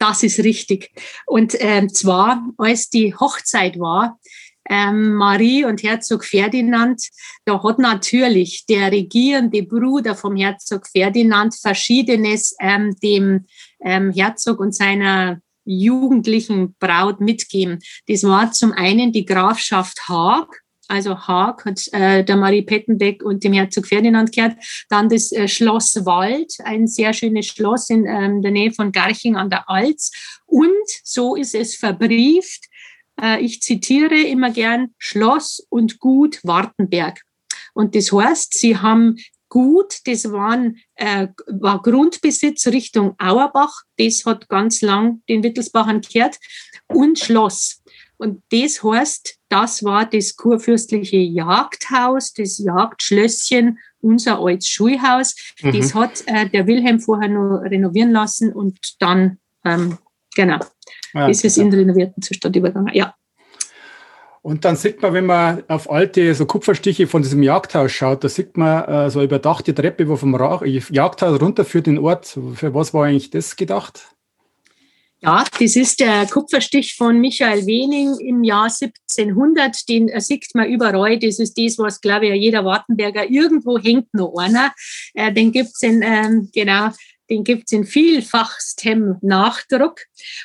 Das ist richtig. Und ähm, zwar, als die Hochzeit war, ähm, Marie und Herzog Ferdinand, da hat natürlich der regierende Bruder vom Herzog Ferdinand Verschiedenes ähm, dem ähm, Herzog und seiner jugendlichen Braut mitgeben. Das war zum einen die Grafschaft Haag, also Haag, hat äh, der Marie Pettenbeck und dem Herzog Ferdinand gehört. Dann das äh, Schloss Wald, ein sehr schönes Schloss in ähm, der Nähe von Garching an der Alz. Und so ist es verbrieft. Äh, ich zitiere immer gern Schloss und Gut Wartenberg. Und das heißt, sie haben Gut, das waren, äh, war Grundbesitz Richtung Auerbach, das hat ganz lang den Wittelsbachern gehört, und Schloss. Und das heißt, das war das kurfürstliche Jagdhaus, das Jagdschlösschen, unser altes Schulhaus. Mhm. Das hat äh, der Wilhelm vorher noch renovieren lassen und dann, ähm, genau, ja, ist es in renovierten Zustand übergegangen. Ja. Und dann sieht man, wenn man auf alte so Kupferstiche von diesem Jagdhaus schaut, da sieht man äh, so eine überdachte Treppe, wo vom Jagdhaus runterführt den Ort. Für was war eigentlich das gedacht? Ja, das ist der Kupferstich von Michael Wening im Jahr 1700. Den sieht man überall. Das ist das, was, glaube ich, jeder Wartenberger irgendwo hängt noch einer. Äh, den gibt's in, ähm, genau, den gibt's in vielfachstem Nachdruck.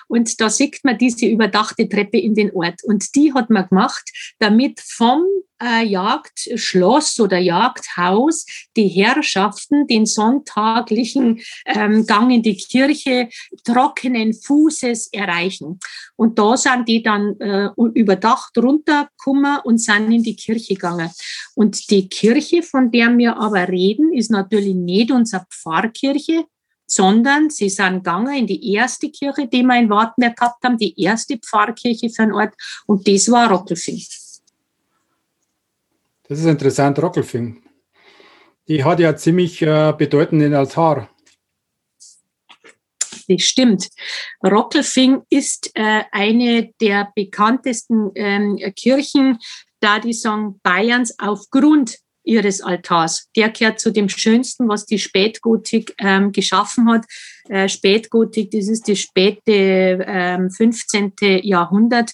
Und da sieht man diese überdachte Treppe in den Ort. Und die hat man gemacht, damit vom äh, Jagdschloss oder Jagdhaus die Herrschaften den sonntaglichen ähm, Gang in die Kirche trockenen Fußes erreichen. Und da sind die dann äh, überdacht runtergekommen und sind in die Kirche gegangen. Und die Kirche, von der wir aber reden, ist natürlich nicht unsere Pfarrkirche, sondern sie sind gegangen in die erste Kirche, die wir in Wartenberg gehabt haben, die erste Pfarrkirche für den Ort, und das war Rockelfing. Das ist interessant, Rockelfing. Die hat ja ziemlich äh, bedeutenden Altar. Das stimmt. Rockelfing ist äh, eine der bekanntesten ähm, Kirchen, da die sagen Bayerns aufgrund ihres Altars. Der gehört zu dem Schönsten, was die Spätgotik ähm, geschaffen hat. Äh, Spätgotik, das ist das späte ähm, 15. Jahrhundert.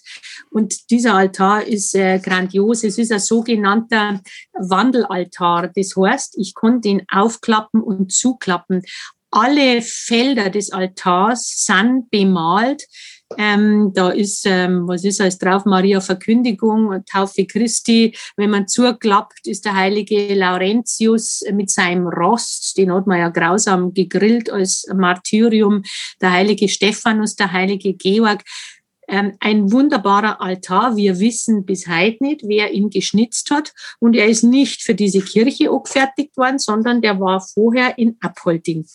Und dieser Altar ist äh, grandios. Es ist ein sogenannter Wandelaltar. Das heißt, ich konnte ihn aufklappen und zuklappen. Alle Felder des Altars sind bemalt ähm, da ist, ähm, was ist alles drauf? Maria Verkündigung, Taufe Christi. Wenn man zuklappt, ist der heilige Laurentius mit seinem Rost, den hat man ja grausam gegrillt als Martyrium. Der heilige Stephanus, der heilige Georg. Ähm, ein wunderbarer Altar. Wir wissen bis heute nicht, wer ihn geschnitzt hat. Und er ist nicht für diese Kirche abgefertigt worden, sondern der war vorher in Abholting.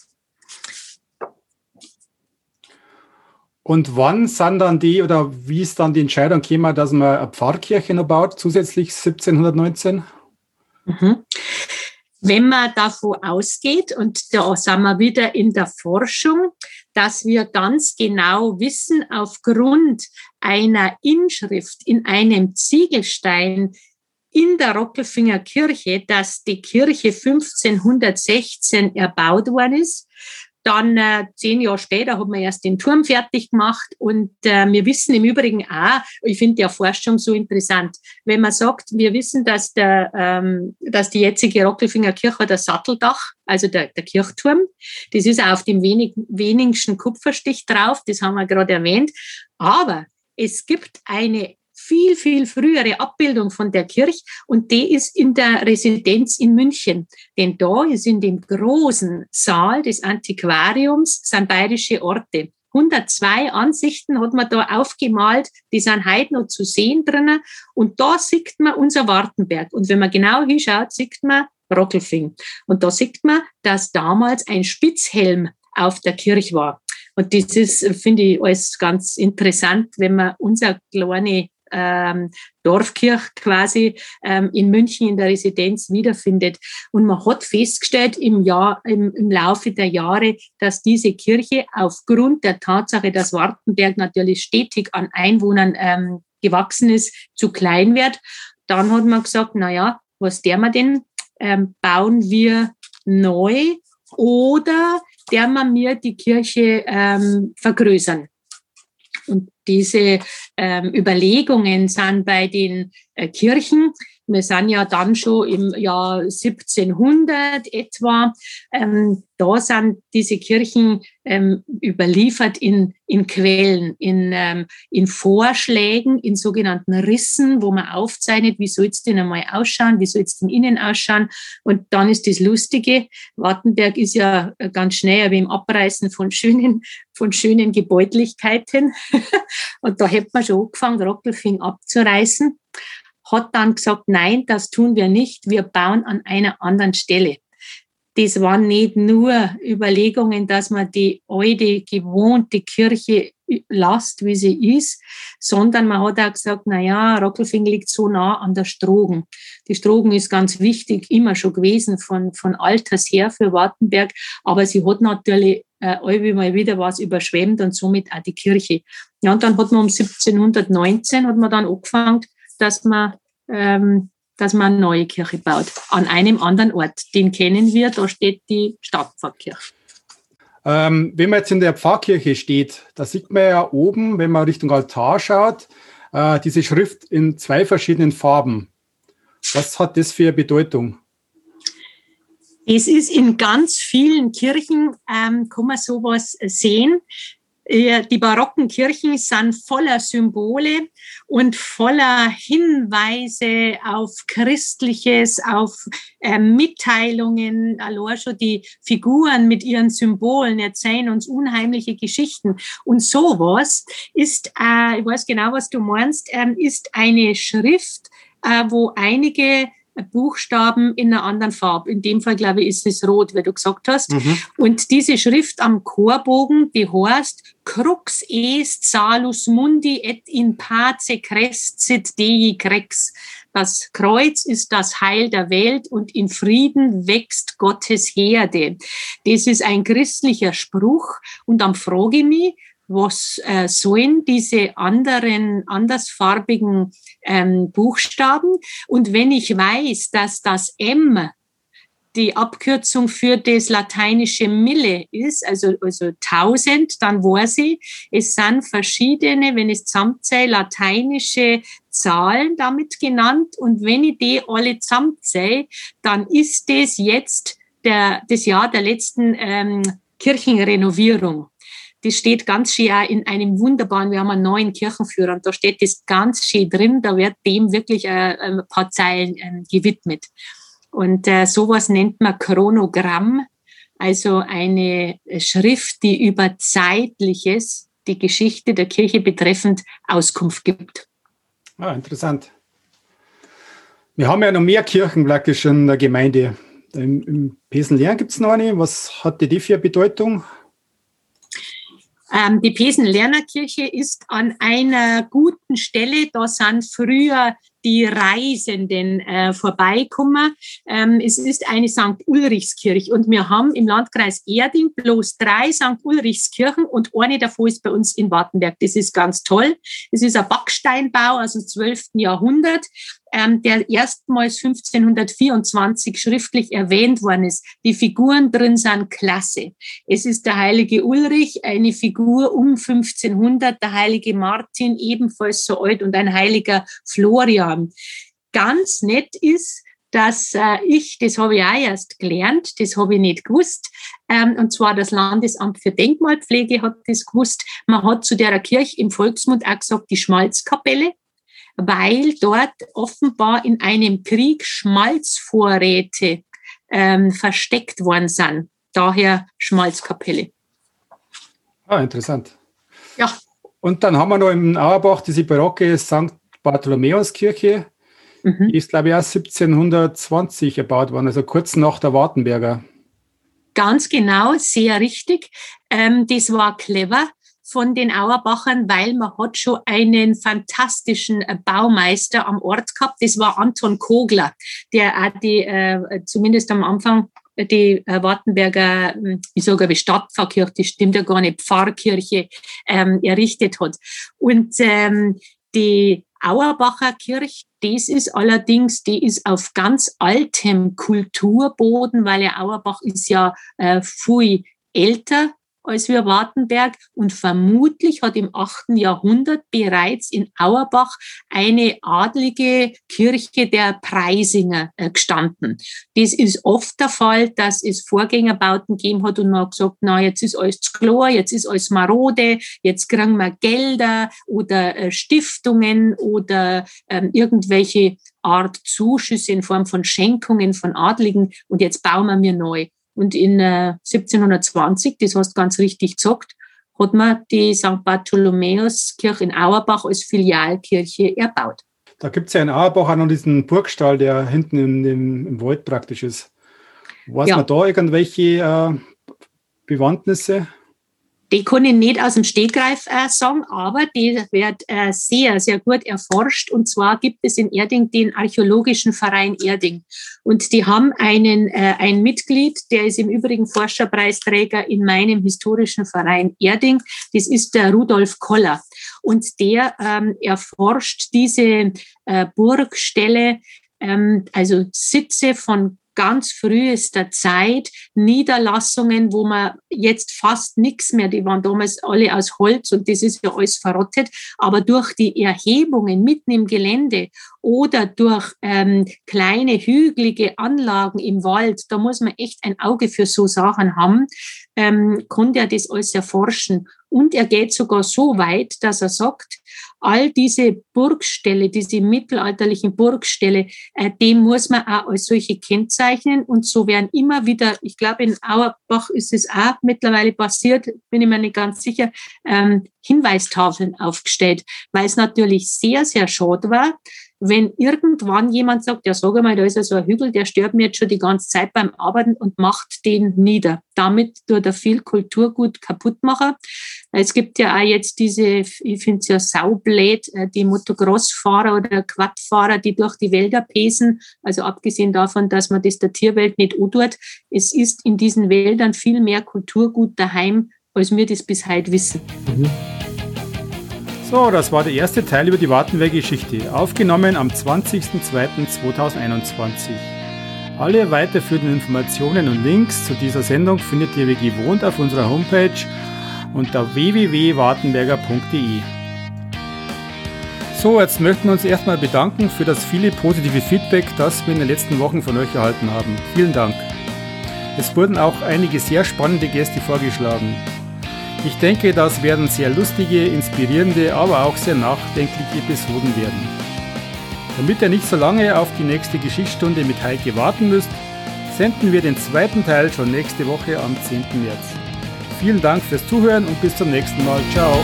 Und wann sind dann die oder wie ist dann die Entscheidung gekommen, dass man eine Pfarrkirche noch baut, zusätzlich 1719? Mhm. Wenn man davon ausgeht, und da sind wir wieder in der Forschung, dass wir ganz genau wissen, aufgrund einer Inschrift in einem Ziegelstein in der Rockelfinger Kirche, dass die Kirche 1516 erbaut worden ist, dann äh, zehn Jahre später hat man erst den Turm fertig gemacht und äh, wir wissen im Übrigen auch, ich finde ja Forschung so interessant, wenn man sagt, wir wissen, dass, der, ähm, dass die jetzige Rockelfinger Kirche der Satteldach, also der, der Kirchturm, das ist auf dem wenig, wenigsten Kupferstich drauf, das haben wir gerade erwähnt, aber es gibt eine viel, viel frühere Abbildung von der Kirche und die ist in der Residenz in München. Denn da ist in dem großen Saal des Antiquariums sind bayerische Orte. 102 Ansichten hat man da aufgemalt, die sind heute noch zu sehen drinnen. Und da sieht man unser Wartenberg. Und wenn man genau hinschaut, sieht man Rockelfing. Und da sieht man, dass damals ein Spitzhelm auf der Kirche war. Und das ist, finde ich, alles ganz interessant, wenn man unser kleine ähm, Dorfkirche quasi ähm, in München in der Residenz wiederfindet. Und man hat festgestellt im, Jahr, im, im Laufe der Jahre, dass diese Kirche aufgrund der Tatsache, dass Wartenberg natürlich stetig an Einwohnern ähm, gewachsen ist, zu klein wird. Dann hat man gesagt, na ja, was der wir denn? Ähm, bauen wir neu oder der man mir die Kirche ähm, vergrößern. Und diese ähm, Überlegungen sind bei den äh, Kirchen wir sind ja dann schon im Jahr 1700 etwa. Ähm, da sind diese Kirchen ähm, überliefert in, in Quellen, in, ähm, in Vorschlägen, in sogenannten Rissen, wo man aufzeichnet, wie soll es denn einmal ausschauen, wie soll es denn innen ausschauen. Und dann ist das Lustige, Wartenberg ist ja ganz schnell wie im Abreißen von schönen, von schönen Gebäudlichkeiten. <laughs> Und da hätte man schon angefangen, Rockelfing abzureißen hat dann gesagt, nein, das tun wir nicht, wir bauen an einer anderen Stelle. Das waren nicht nur Überlegungen, dass man die alte, gewohnte Kirche lasst, wie sie ist, sondern man hat auch gesagt, na ja, Rockelfing liegt so nah an der Strogen. Die Strogen ist ganz wichtig, immer schon gewesen von, von alters her für Wartenberg, aber sie hat natürlich äh, mal wieder was überschwemmt und somit auch die Kirche. Ja, und dann hat man um 1719 hat man dann angefangen, dass man, ähm, dass man eine neue Kirche baut. An einem anderen Ort. Den kennen wir, da steht die Stadtpfarrkirche. Ähm, wenn man jetzt in der Pfarrkirche steht, da sieht man ja oben, wenn man Richtung Altar schaut, äh, diese Schrift in zwei verschiedenen Farben. Was hat das für eine Bedeutung? Es ist in ganz vielen Kirchen, ähm, kann man sowas sehen. Die barocken Kirchen sind voller Symbole und voller Hinweise auf Christliches, auf äh, Mitteilungen. Allein schon die Figuren mit ihren Symbolen erzählen uns unheimliche Geschichten. Und sowas ist, äh, ich weiß genau, was du meinst, äh, ist eine Schrift, äh, wo einige Buchstaben in einer anderen Farbe. In dem Fall, glaube ich, ist es rot, wie du gesagt hast. Mhm. Und diese Schrift am Chorbogen, die heißt Crux est salus mundi et in pace crescit Dei crex. Das Kreuz ist das Heil der Welt und in Frieden wächst Gottes Herde. Das ist ein christlicher Spruch und dann frage ich mich, was äh, sollen diese anderen andersfarbigen ähm, Buchstaben? Und wenn ich weiß, dass das M die Abkürzung für das lateinische Mille ist, also, also 1000, dann weiß ich, es sind verschiedene, wenn ich zusammenzähle, lateinische Zahlen damit genannt. Und wenn ich die alle zusammenzähle, dann ist das jetzt der, das Jahr der letzten ähm, Kirchenrenovierung. Das steht ganz schön in einem wunderbaren, wir haben einen neuen Kirchenführer und da steht das ganz schön drin, da wird dem wirklich äh, ein paar Zeilen äh, gewidmet. Und äh, sowas nennt man Chronogramm, also eine Schrift, die über Zeitliches, die Geschichte der Kirche betreffend Auskunft gibt. Ah, interessant. Wir haben ja noch mehr Kirchen praktisch in der Gemeinde. Im, im Pesenlern gibt es noch eine. Was hat die für Bedeutung? Ähm, die Pesen-Lernerkirche ist an einer guten Stelle. Da sind früher die Reisenden äh, vorbeikommen. Ähm, es ist eine St. Ulrichskirche und wir haben im Landkreis Erding bloß drei St. Ulrichskirchen und eine davon ist bei uns in Wartenberg. Das ist ganz toll. Es ist ein Backsteinbau aus dem 12. Jahrhundert ähm, der erstmals 1524 schriftlich erwähnt worden ist. Die Figuren drin sind klasse. Es ist der heilige Ulrich, eine Figur um 1500, der heilige Martin, ebenfalls so alt und ein heiliger Florian. Ganz nett ist, dass äh, ich, das habe ich auch erst gelernt, das habe ich nicht gewusst, ähm, und zwar das Landesamt für Denkmalpflege hat das gewusst. Man hat zu der Kirche im Volksmund auch gesagt, die Schmalzkapelle weil dort offenbar in einem Krieg Schmalzvorräte ähm, versteckt worden sind. Daher Schmalzkapelle. Ah, interessant. Ja. Und dann haben wir noch im Auerbach diese barocke St. Bartholomäuskirche. Mhm. Die ist, glaube ich, auch 1720 erbaut worden, also kurz nach der Wartenberger. Ganz genau, sehr richtig. Ähm, das war clever von den Auerbachern, weil man hat schon einen fantastischen äh, Baumeister am Ort gehabt. Das war Anton Kogler, der auch die, äh, zumindest am Anfang die äh, Wartenberger, hm, ich sage aber Stadtpfarrkirche, die stimmt ja gar nicht, Pfarrkirche ähm, errichtet hat. Und ähm, die Auerbacher Kirche, das ist allerdings, die ist auf ganz altem Kulturboden, weil ja Auerbach ist ja äh, viel älter als wir Wartenberg und vermutlich hat im 8. Jahrhundert bereits in Auerbach eine adlige Kirche der Preisinger äh, gestanden. Das ist oft der Fall, dass es Vorgängerbauten gegeben hat und man hat gesagt, na, jetzt ist alles zu klar, jetzt ist alles marode, jetzt kriegen wir Gelder oder äh, Stiftungen oder ähm, irgendwelche Art Zuschüsse in Form von Schenkungen von Adligen und jetzt bauen wir mir neu. Und in äh, 1720, das hast du ganz richtig gesagt, hat man die St. Bartholomäuskirche in Auerbach als Filialkirche erbaut. Da gibt es ja in Auerbach auch noch diesen Burgstall, der hinten im, im, im Wald praktisch ist. Weiß ja. man da irgendwelche äh, Bewandtnisse? Die kann ich nicht aus dem Stegreif äh, sagen, aber die wird äh, sehr, sehr gut erforscht. Und zwar gibt es in Erding den Archäologischen Verein Erding. Und die haben einen, äh, ein Mitglied, der ist im Übrigen Forscherpreisträger in meinem historischen Verein Erding. Das ist der Rudolf Koller. Und der ähm, erforscht diese äh, Burgstelle, ähm, also Sitze von ganz frühester Zeit Niederlassungen, wo man jetzt fast nichts mehr, die waren damals alle aus Holz und das ist ja alles verrottet, aber durch die Erhebungen mitten im Gelände oder durch ähm, kleine hügelige Anlagen im Wald, da muss man echt ein Auge für so Sachen haben, ähm, konnte er das alles erforschen. Und er geht sogar so weit, dass er sagt, all diese Burgställe, diese mittelalterlichen Burgställe, äh, dem muss man auch als solche kennzeichnen. Und so werden immer wieder, ich glaube, in Auerbach ist es auch mittlerweile passiert, bin ich mir nicht ganz sicher, ähm, Hinweistafeln aufgestellt, weil es natürlich sehr, sehr schade war, wenn irgendwann jemand sagt, ja, sag mal, da ist ja so ein Hügel, der stört mir jetzt schon die ganze Zeit beim Arbeiten und macht den nieder. Damit tut er viel Kulturgut kaputt machen. Es gibt ja auch jetzt diese, ich finde es ja saublöd, äh, die Motocross-Fahrer oder Quadfahrer, die durch die Wälder pesen. Also abgesehen davon, dass man das der Tierwelt nicht tut. Es ist in diesen Wäldern viel mehr Kulturgut daheim, als wir das bis heute wissen. Mhm. So, das war der erste Teil über die Wartenberg-Geschichte, aufgenommen am 20.02.2021. Alle weiterführenden Informationen und Links zu dieser Sendung findet ihr wie gewohnt auf unserer Homepage unter www.wartenberger.de. So, jetzt möchten wir uns erstmal bedanken für das viele positive Feedback, das wir in den letzten Wochen von euch erhalten haben. Vielen Dank. Es wurden auch einige sehr spannende Gäste vorgeschlagen. Ich denke, das werden sehr lustige, inspirierende, aber auch sehr nachdenkliche Episoden werden. Damit ihr nicht so lange auf die nächste Geschichtsstunde mit Heike warten müsst, senden wir den zweiten Teil schon nächste Woche am 10. März. Vielen Dank fürs Zuhören und bis zum nächsten Mal. Ciao.